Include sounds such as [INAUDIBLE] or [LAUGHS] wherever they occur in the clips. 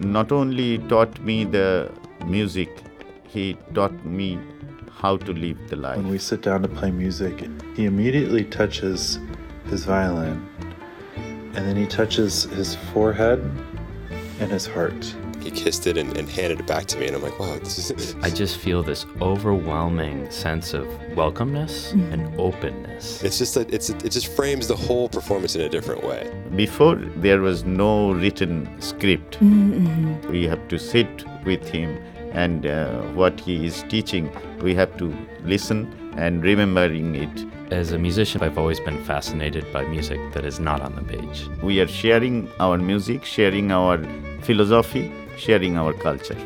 not only taught me the music, he taught me how to live the life. When we sit down to play music, he immediately touches his violin and then he touches his forehead and his heart. He kissed it and, and handed it back to me, and I'm like, wow, this is. [LAUGHS] I just feel this overwhelming sense of welcomeness Mm-hmm. and openness. It's just that it's it just frames the whole performance in a different way. Before, there was no written script. Mm-hmm. We have to sit with him, and uh, what he is teaching, we have to listen and remembering it. As a musician, I've always been fascinated by music that is not on the page. We are sharing our music, sharing our philosophy, sharing our culture.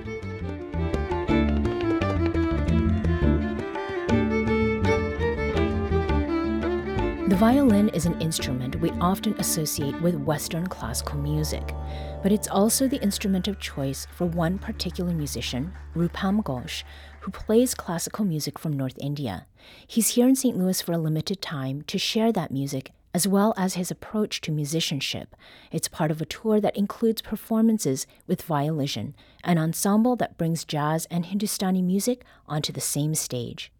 The violin is an instrument we often associate with Western classical music, but it's also the instrument of choice for one particular musician, Rupam Ghosh, who plays classical music from North India. He's here in St. Louis for a limited time to share that music as well as his approach to musicianship. It's part of a tour that includes performances with Violision, an ensemble that brings jazz and Hindustani music onto the same stage.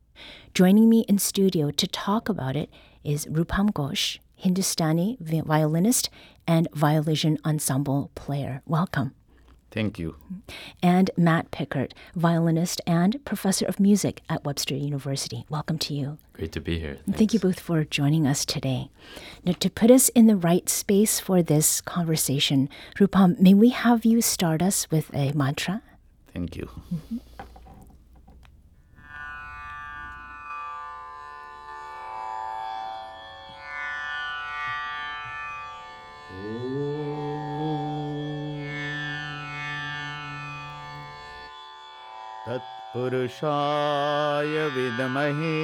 Joining me in studio to talk about it is Rupam Ghosh, Hindustani violinist and Violision ensemble player. Welcome. Thank you. And Matt Pickert, violinist and professor of music at Webster University. Welcome to you. Great to be here. And Thank you both for joining us today. Now, to put us in the right space for this conversation, Rupam, may we have you start us with a mantra? Thank you. Mm-hmm. तत्पुरुषाय विद्महे।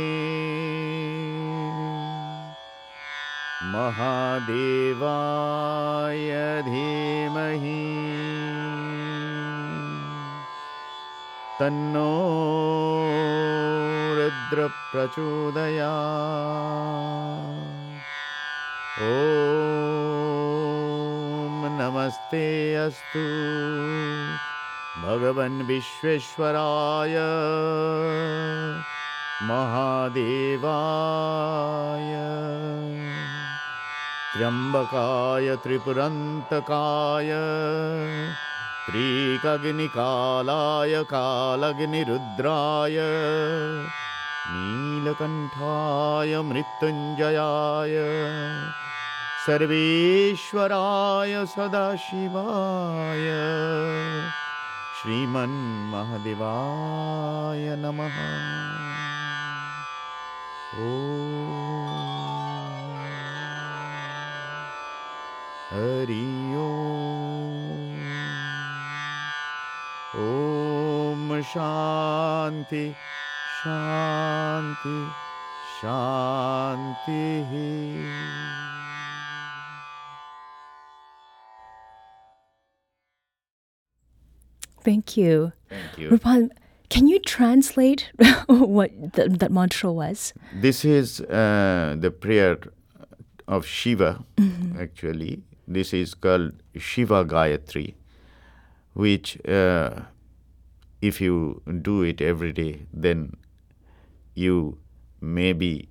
महादेवाय धीमहि। तन्नो रुद्रप्रचोदया ॐ नमस्ते अस्तु। भगवन् विश्वेश्वराय महादेवाय। त्र्यम्बकाय त्रिपुरन्तकाय त्रिकग्निकालाय कालग्निरुद्राय नीलकण्ठाय मृत्युञ्जयाय सर्वेश्वराय सदाशिवाय श्रीमन्महादेवाय नमः। ॐ हरि ॐ शान्ति शान्ति शान्तिः। Thank you. Thank you. Rupam, can you translate [LAUGHS] what th- that mantra was? This is uh, the prayer of Shiva, actually. This is called Shiva Gayatri, which, uh, if you do it every day, then you maybe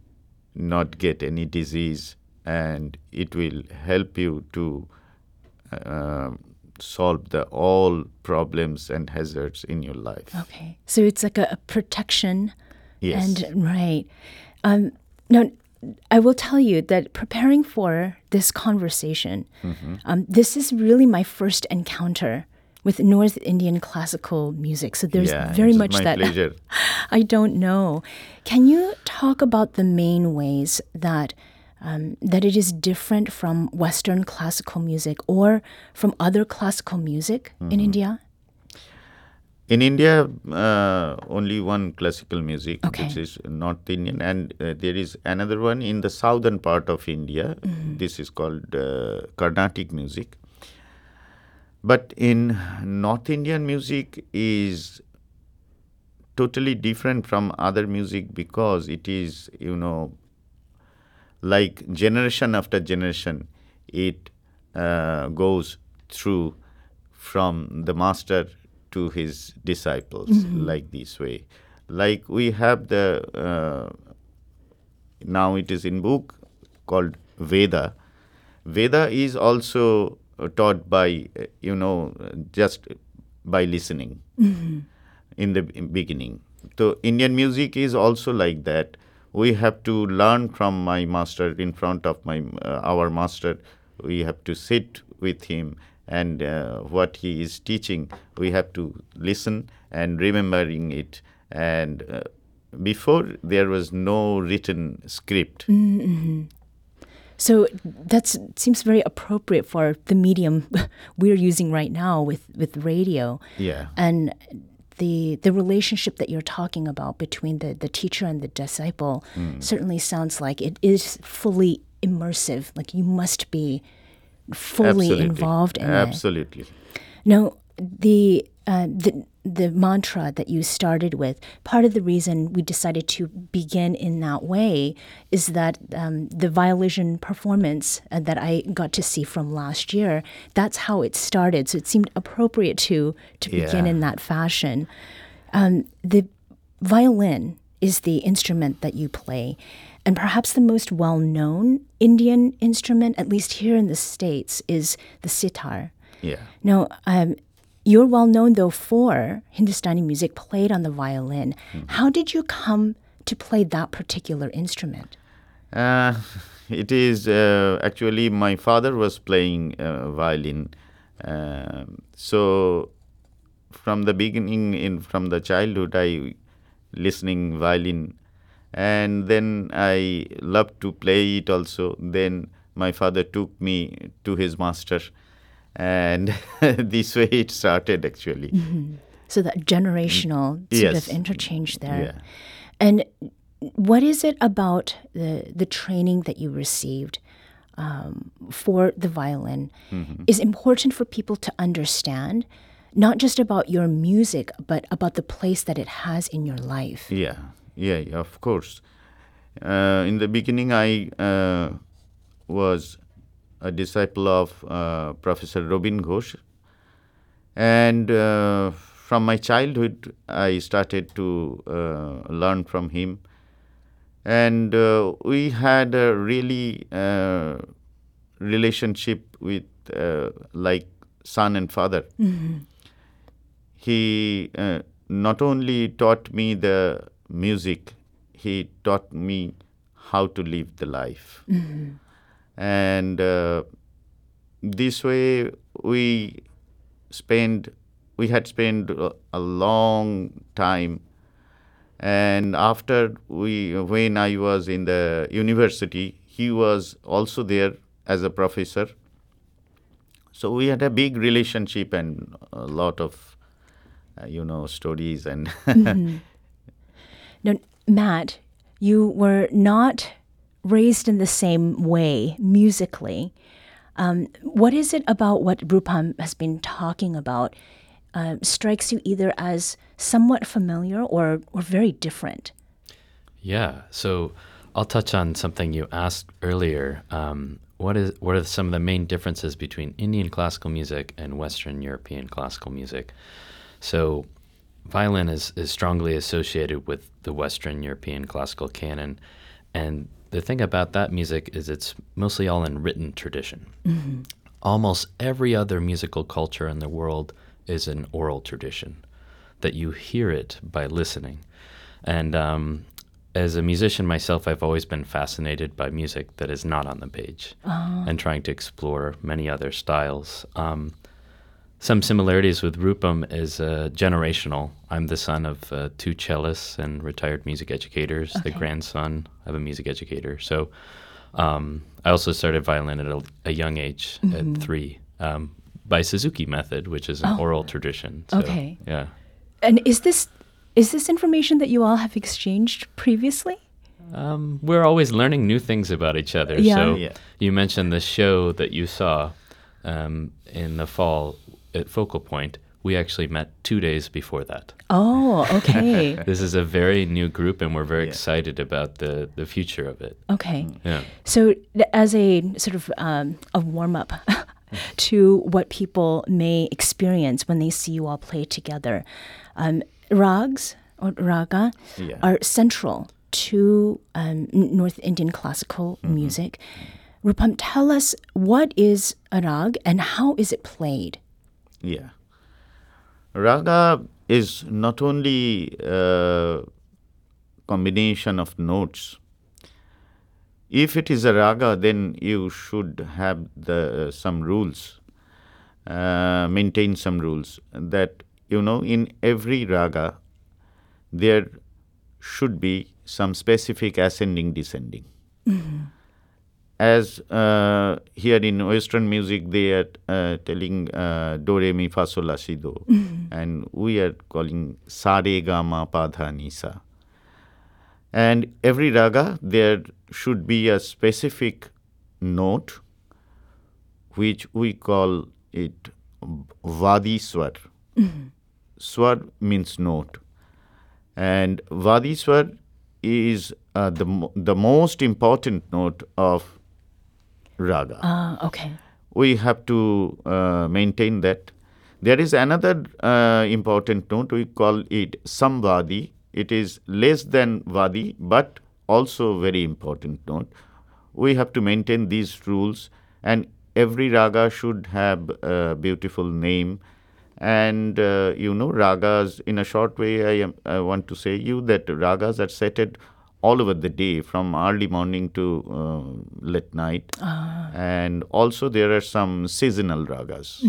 not get any disease and it will help you to uh, solve the all problems and hazards in your life. Okay. So it's like a, a protection. Yes. And right. Um, now, I will tell you that preparing for this conversation, Mm-hmm. um, this is really my first encounter with North Indian classical music. So there's Yeah, very much that [LAUGHS] pleasure. I don't know. Can you talk about the main ways that um, that it is different from Western classical music or from other classical music Mm-hmm. in India? In India, uh, only one classical music, Okay. which is North Indian, and uh, there is another one in the southern part of India. This is called uh, Carnatic music. But in North Indian music is totally different from other music because it is, you know, like generation after generation, it uh, goes through from the master to his disciples, like this way. Like we have the uh, now it is in book called Veda. Veda is also taught by you know just by listening in the beginning. So Indian music is also like that. We have to learn from my master in front of my uh, our master. We have to sit with him and uh, what he is teaching. We have to listen and remembering it. And uh, before there was no written script. So that seems very appropriate for the medium [LAUGHS] we're using right now with, with radio. Yeah. And the the relationship that you're talking about between the, the teacher and the disciple certainly sounds like it is fully immersive. Like you must be fully Absolutely. involved in it. Absolutely. Now, the uh, the the mantra that you started with, part of the reason we decided to begin in that way is that um, the violin performance uh, that I got to see from last year, that's how it started. So it seemed appropriate to to begin in that fashion. Um, the violin is the instrument that you play, and perhaps the most well known Indian instrument, at least here in the States, is the sitar. Yeah. Now, um, you're well known though for Hindustani music played on the violin. How did you come to play that particular instrument? Uh, [LAUGHS] it is uh, actually my father was playing uh, violin, Um so from the beginning, in from the childhood, I listening violin, and then I loved to play it also. Then my father took me to his master, and [LAUGHS] this way it started actually. So that generational sort Yes. of interchange there. Yeah. And what is it about the the training that you received um, for the violin is important for people to understand, not just about your music, but about the place that it has in your life? Yeah, yeah, yeah, of course. Uh, in the beginning, I uh, was a disciple of uh, Professor Robin Ghosh, and uh, from my childhood, I started to uh, learn from him, and uh, we had a really uh, relationship with uh, like son and father. He uh, not only taught me the music, he taught me how to live the life. And uh, this way, we spent, we had spent a- long time. And after we, when I was in the university, he was also there as a professor. So we had a big relationship and a lot of, uh, you know, stories and [LAUGHS] Now, Matt, you were not raised in the same way musically. Um, what is it about what Rupam has been talking about uh, strikes you either as somewhat familiar or, or very different? Yeah. So I'll touch on something you asked earlier. Um, what is what are some of the main differences between Indian classical music and Western European classical music? So violin is, is strongly associated with the Western European classical canon. And the thing about that music is it's mostly all in written tradition. Almost every other musical culture in the world is an oral tradition that you hear it by listening. And um, as a musician myself, I've always been fascinated by music that is not on the page and trying to explore many other styles. Um, some similarities with Rupam is uh, generational. I'm the son of uh, two cellists and retired music educators, the grandson of a music educator. So um, I also started violin at a, a young age, at three, um, by Suzuki method, which is an oral tradition. So, Okay. Yeah. And is this is this information that you all have exchanged previously? Um, we're always learning new things about each other. Yeah. So Yeah. you mentioned the show that you saw um, in the fall at Focal Point. We actually met two days before that. Oh, okay. [LAUGHS] This is a very new group, and we're very Yeah. excited about the, the future of it. okay. Yeah. So, as a sort of um, a warm up [LAUGHS] to what people may experience when they see you all play together, um, rags or raga Yeah. are central to um, North Indian classical music. Rupam, tell us what is a rag and how is it played? Yeah. Raga is not only a combination of notes. If it is a raga, then you should have the uh, some rules, uh, maintain some rules. That you know, in every raga, there should be some specific ascending, descending mm-hmm. As uh, here in Western music they are uh, telling uh, do re mi fa sol la si do, [LAUGHS] and we are calling sa re ga ma pa dha ni sa. And every raga there should be a specific note, which we call it vadi swar. [LAUGHS] Swar means note, and vadi swar is uh, the the most important note of raga. Ah, okay. We have to uh, maintain that. There is another uh, important note. We call it samvadi. It is less than vadi, but also very important note. We have to maintain these rules, and every raga should have a beautiful name. And uh, you know, ragas. In a short way, I, am, I want to say you that ragas are set all over the day, from early morning to uh, late night. And also, there are some seasonal ragas.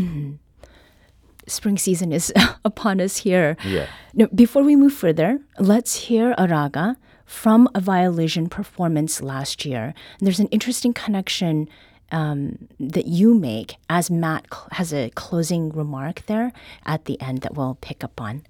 Spring season is [LAUGHS] upon us here. Yeah. Now, before we move further, let's hear a raga from a violin performance last year. And there's an interesting connection um, that you make as Matt cl- has a closing remark there at the end that we'll pick up on.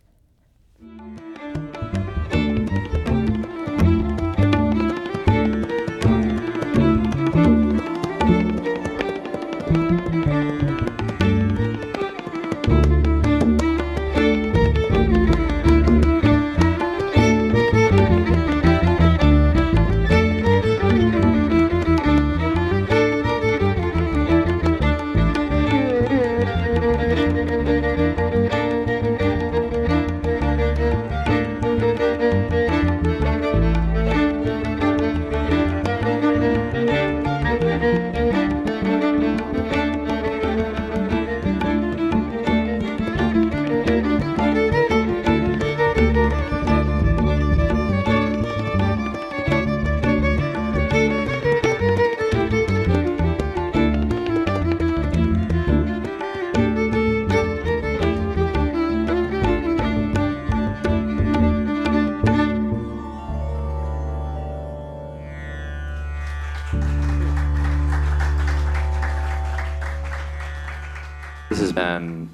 This has been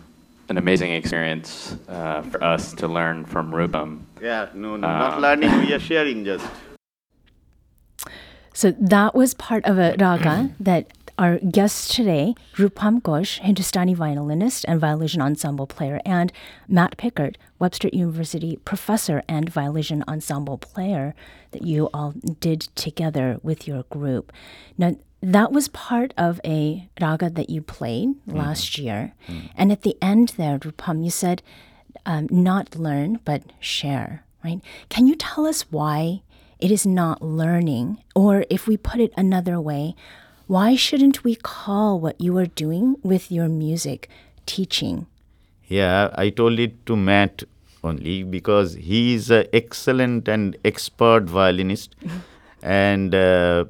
an amazing experience uh, for us to learn from Rupam. Yeah, no, no, not learning, we are [LAUGHS] sharing just. So that was part of a raga that our guests today, Rupam Ghosh, Hindustani violinist and violin ensemble player, and Matt Pickard, Webster University professor and violin ensemble player, that you all did together with your group. Now, that was part of a raga that you played last year. And at the end there, Rupam, you said, um, not learn, but share, right? Can you tell us why it is not learning? Or if we put it another way, why shouldn't we call what you are doing with your music teaching? Yeah, I told it to Matt only because he is an excellent and expert violinist, [LAUGHS] and uh,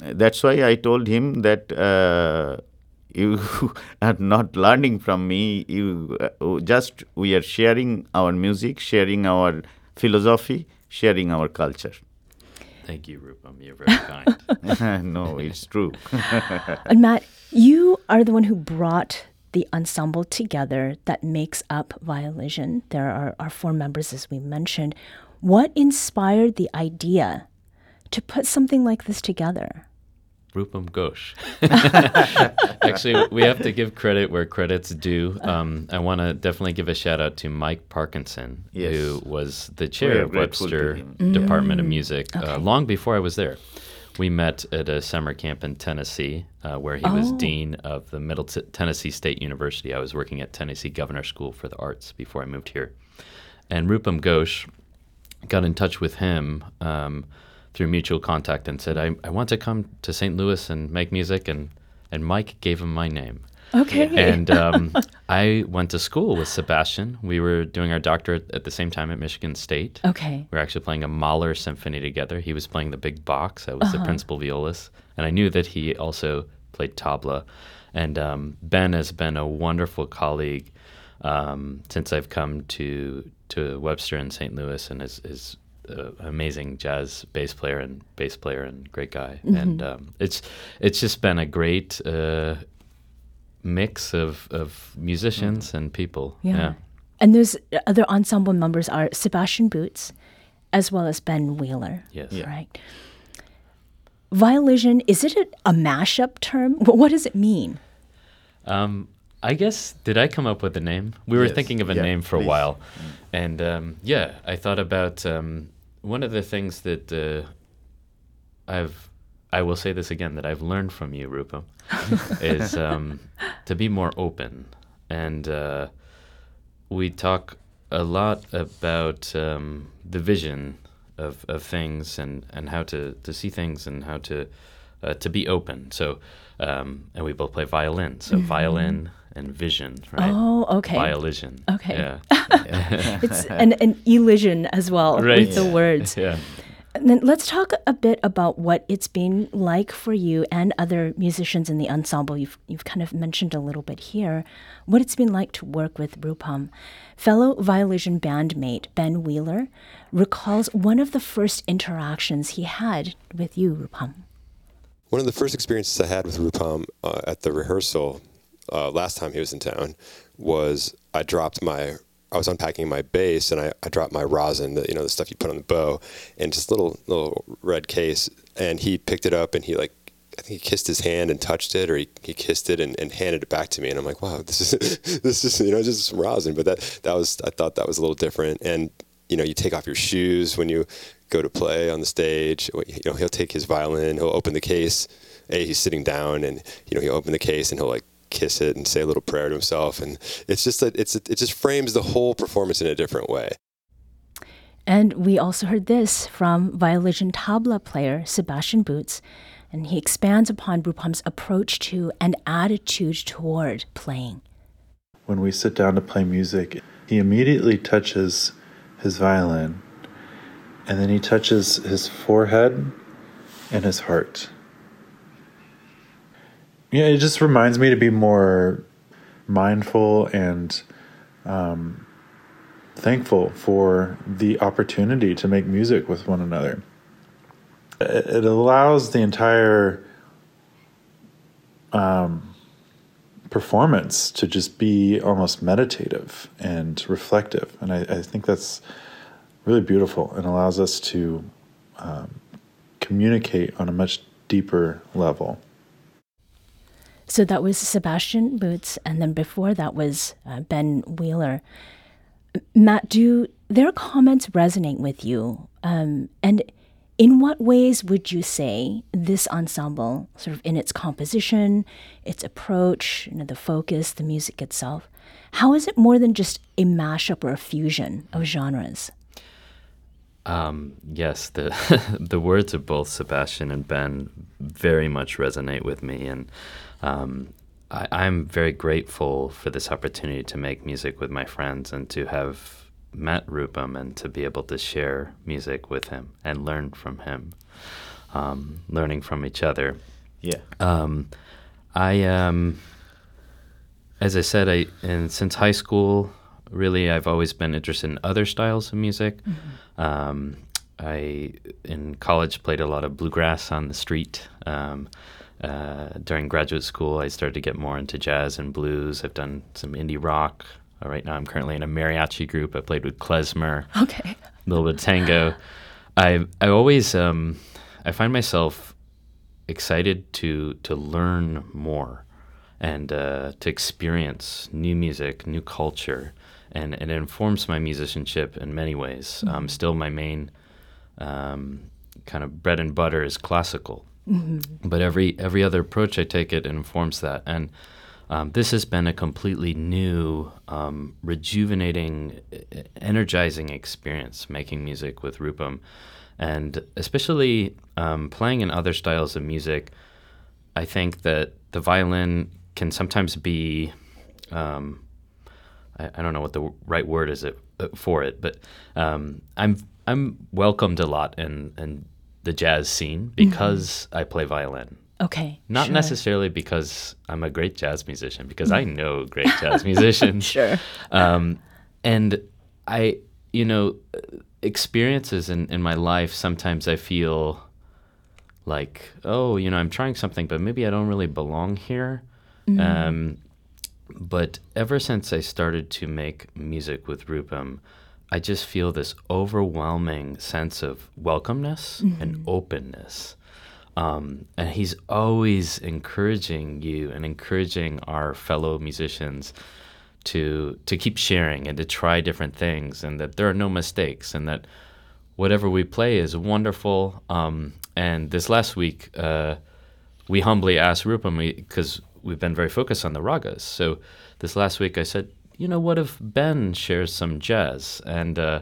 that's why I told him that uh, you [LAUGHS] are not learning from me. You uh, just we are sharing our music, sharing our philosophy, sharing our culture. Thank you, Rupam. You're very kind. [LAUGHS] [LAUGHS] no, it's true. And Matt, you are the one who brought the ensemble together that makes up Violision. There are, are four members, as we mentioned. What inspired the idea to put something like this together? Rupam Ghosh. [LAUGHS] [LAUGHS] Actually, we have to give credit where credit's due. Um, I want to definitely give a shout out to Mike Parkinson, Yes. who was the chair of grateful to Webster him. Department of Music uh, long before I was there. We met at a summer camp in Tennessee, uh, where he was Oh. dean of the Middle T- Tennessee State University. I was working at Tennessee Governor School for the Arts before I moved here. And Rupam Ghosh got in touch with him um, through mutual contact and said, I, I want to come to St. Louis and make music. And, and Mike gave him my name. Okay. And [LAUGHS] um, I went to school with Sebastian. We were doing our doctorate at the same time at Michigan State. okay. We were actually playing a Mahler symphony together. He was playing the big box. I was the principal violist. And I knew that he also played tabla. And um, Ben has been a wonderful colleague um, since I've come to to Webster in St. Louis and is, is uh, amazing jazz bass player and bass player and great guy. And um, it's it's just been a great uh, mix of, of musicians and people. Yeah. And those other ensemble members are Sebastian Boots, as well as Ben Wheeler. Yes. Right. Violision, is it a, a mashup term? What does it mean? Um, I guess did I come up with a name? We were Yes. thinking of a Yeah, name for please. a while, and um, yeah, I thought about um, one of the things that uh, I've. I will say this again that I've learned from you, Rupa, [LAUGHS] is um, to be more open, and uh, we talk a lot about um, the vision of, of things and, and how to, to see things and how to uh, to be open. So, um, and we both play violin. So violin and vision, right? Oh, okay. Violision. Okay. Yeah. [LAUGHS] It's an, an elision as well Right. with the words. [LAUGHS] yeah. And then let's talk a bit about what it's been like for you and other musicians in the ensemble. You've, you've kind of mentioned a little bit here what it's been like to work with Rupam. Fellow Violision bandmate Ben Wheeler recalls one of the first interactions he had with you, Rupam. One of the first experiences I had with Rupam uh, at the rehearsal uh, last time he was in town was I dropped my I was unpacking my bass and I, I dropped my rosin, the, you know, the stuff you put on the bow, in just little little red case, and he picked it up and he like I think he kissed his hand and touched it, or he, he kissed it and, and handed it back to me, and I'm like, wow, this is [LAUGHS] this is you know just some rosin, but that that was I thought that was a little different, and you know you take off your shoes when you go to play on the stage, you know he'll take his violin, he'll open the case, a he's sitting down, and you know he'll open the case and he'll like kiss it and say a little prayer to himself, and it's just that it's it just frames the whole performance in a different way. And we also heard this from violin tabla player Sebastian Boots, and he expands upon Rupam's approach to and attitude toward playing. When we sit down to play music, he immediately touches his violin and then he touches his forehead and his heart. Yeah, it just reminds me to be more mindful and um, thankful for the opportunity to make music with one another. It, allows the entire um, performance to just be almost meditative and reflective. And I, I think that's really beautiful and allows us to um, communicate on a much deeper level. So that was Sebastian Boots, and then before that was uh, Ben Wheeler. Matt, do their comments resonate with you? Um, and in what ways would you say this ensemble, sort of in its composition, its approach, you know, the focus, the music itself, how is it more than just a mashup or a fusion of genres? Um, yes, the [LAUGHS] the words of both Sebastian and Ben very much resonate with me, and um, I, I'm very grateful for this opportunity to make music with my friends and to have met Rupam and to be able to share music with him and learn from him, um, learning from each other. Yeah. Um, I, um, as I said, I and since high school, really, I've always been interested in other styles of music. Um, I in college played a lot of bluegrass on the street, um, uh, during graduate school, I started to get more into jazz and blues. I've done some indie rock. Uh, right now, I'm currently in a mariachi group. I played with klezmer. [LAUGHS] Okay. A little bit of tango. I I always um, I find myself excited to to learn more and uh, to experience new music, new culture, and, and it informs my musicianship in many ways. Um, still, my main um, kind of bread and butter is classical, but every every other approach I take it informs that. And um, this has been a completely new, um, rejuvenating, energizing experience making music with Rupam, and especially um, playing in other styles of music. I think that the violin can sometimes be, um, I, I don't know what the right word is it, uh, for it, but um, I'm I'm welcomed a lot in in the jazz scene because I play violin. Okay. Not sure. necessarily because I'm a great jazz musician, because I know great jazz [LAUGHS] musicians. Sure. Um, and I, you know, experiences in, in my life, sometimes I feel like, oh, you know, I'm trying something, but maybe I don't really belong here. Um, but ever since I started to make music with Rupam, I just feel this overwhelming sense of welcomeness and openness. Um, and he's always encouraging you and encouraging our fellow musicians to to keep sharing and to try different things, and that there are no mistakes, and that whatever we play is wonderful. Um, and this last week, uh, we humbly asked Rupam because we've been very focused on the ragas. So this last week, I said, you know, what if Ben shares some jazz? And uh,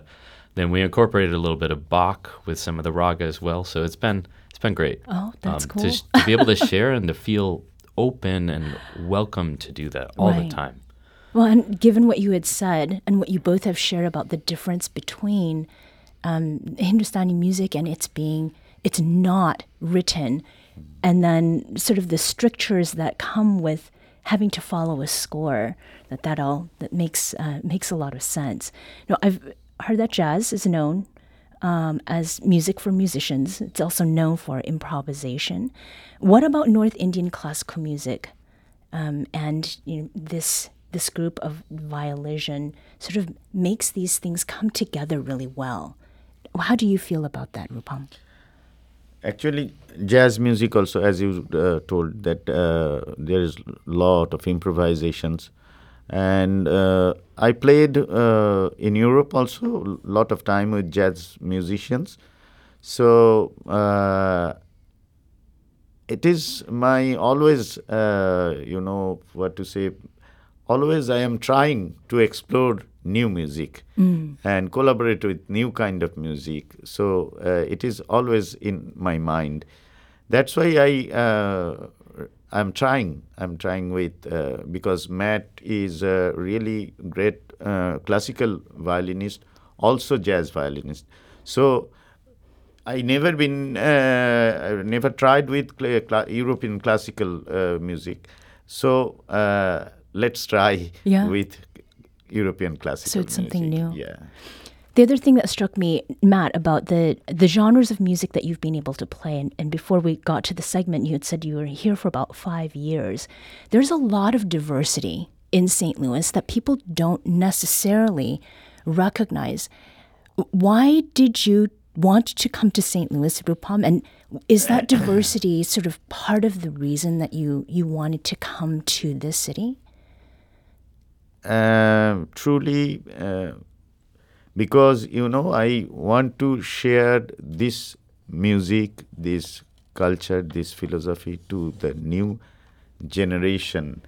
then we incorporated a little bit of Bach with some of the raga as well. So it's been it's been great. Oh, that's um, cool. To, to be able to [LAUGHS] share and to feel open and welcome to do that all Right. the time. Well, and given what you had said and what you both have shared about the difference between um, Hindustani music and it's being, it's not written, and then sort of the strictures that come with having to follow a score, that that all that makes uh, makes a lot of sense. No, I've heard that jazz is known um, as music for musicians. It's also known for improvisation. What about North Indian classical music? um, and you know, this this group of violin sort of makes these things come together really well. How do you feel about that, Rupam? Actually, jazz music also, as you uh, told, that uh, there is lot of improvisations, and uh, I played uh, in Europe also a lot of time with jazz musicians. So uh, it is my always, uh, you know, what to say. Always, I am trying to explore new music and collaborate with new kind of music. So uh, it is always in my mind. That's why I uh, I'm trying. I'm trying with uh, because Matt is a really great uh, classical violinist, also jazz violinist. So I never been uh, I never tried with cla- cla- European classical uh, music. So uh, let's try Yeah. with European classical. So it's something new. Yeah. The other thing that struck me, Matt, about the the genres of music that you've been able to play, and, and before we got to the segment, you had said you were here for about five years. There's a lot of diversity in St. Louis that people don't necessarily recognize. Why did you want to come to St. Louis, Rupam? And is that [CLEARS THROAT] diversity sort of part of the reason that you you wanted to come to this city? Uh, truly uh, because you know I want to share this music, this culture, this philosophy to the new generation.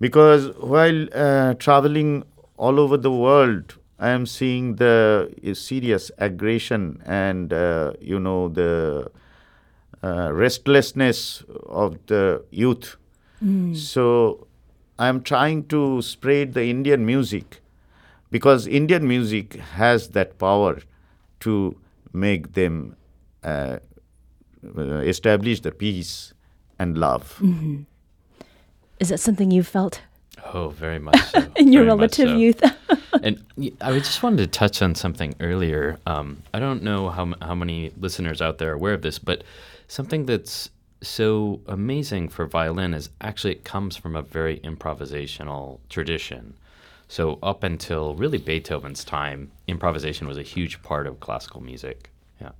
Because while uh, traveling all over the world, I am seeing the uh, serious aggression and uh, you know the uh, restlessness of the youth. So I'm trying to spread the Indian music because Indian music has that power to make them uh, uh, establish the peace and love. Is that something you felt Oh, very much so. [LAUGHS] in your very much relative so. youth? [LAUGHS] and I just wanted to touch on something earlier. Um, I don't know how how many listeners out there are aware of this, but something that's so amazing for violin is actually it comes from a very improvisational tradition. So up until really Beethoven's time, improvisation was a huge part of classical music. Yeah.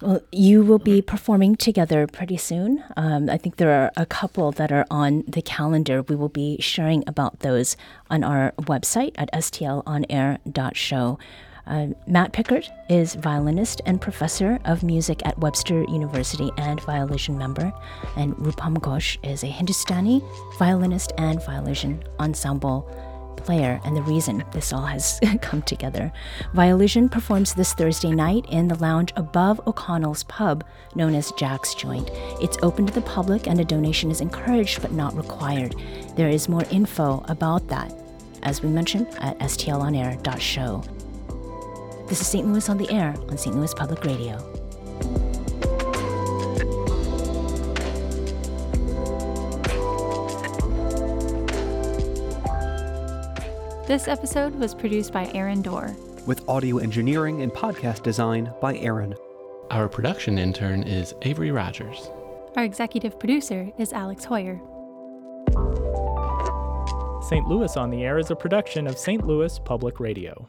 Well, you will be performing together pretty soon. Um, I think there are a couple that are on the calendar. We will be sharing about those on our website at stlonair.show. Uh, Matt Pickard is violinist and professor of music at Webster University and violin member, and Rupam Ghosh is a Hindustani violinist and violin ensemble player, and the reason this all has [LAUGHS] come together. Violision performs this Thursday night in the lounge above O'Connell's pub, known as Jack's Joint. It's open to the public, and a donation is encouraged but not required. There is more info about that, as we mentioned, at stlonair.show. This is St. Louis on the Air on St. Louis Public Radio. This episode was produced by Aaron Dorr. With audio engineering and podcast design by Aaron. Our production intern is Avery Rogers. Our executive producer is Alex Heuer. St. Louis on the Air is a production of St. Louis Public Radio.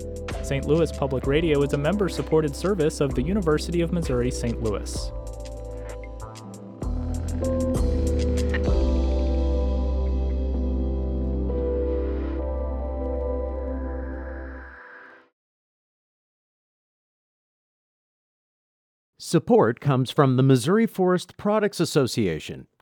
St. Louis Public Radio is a member supported service of the University of Missouri St. Louis. Support comes from the Missouri Forest Products Association,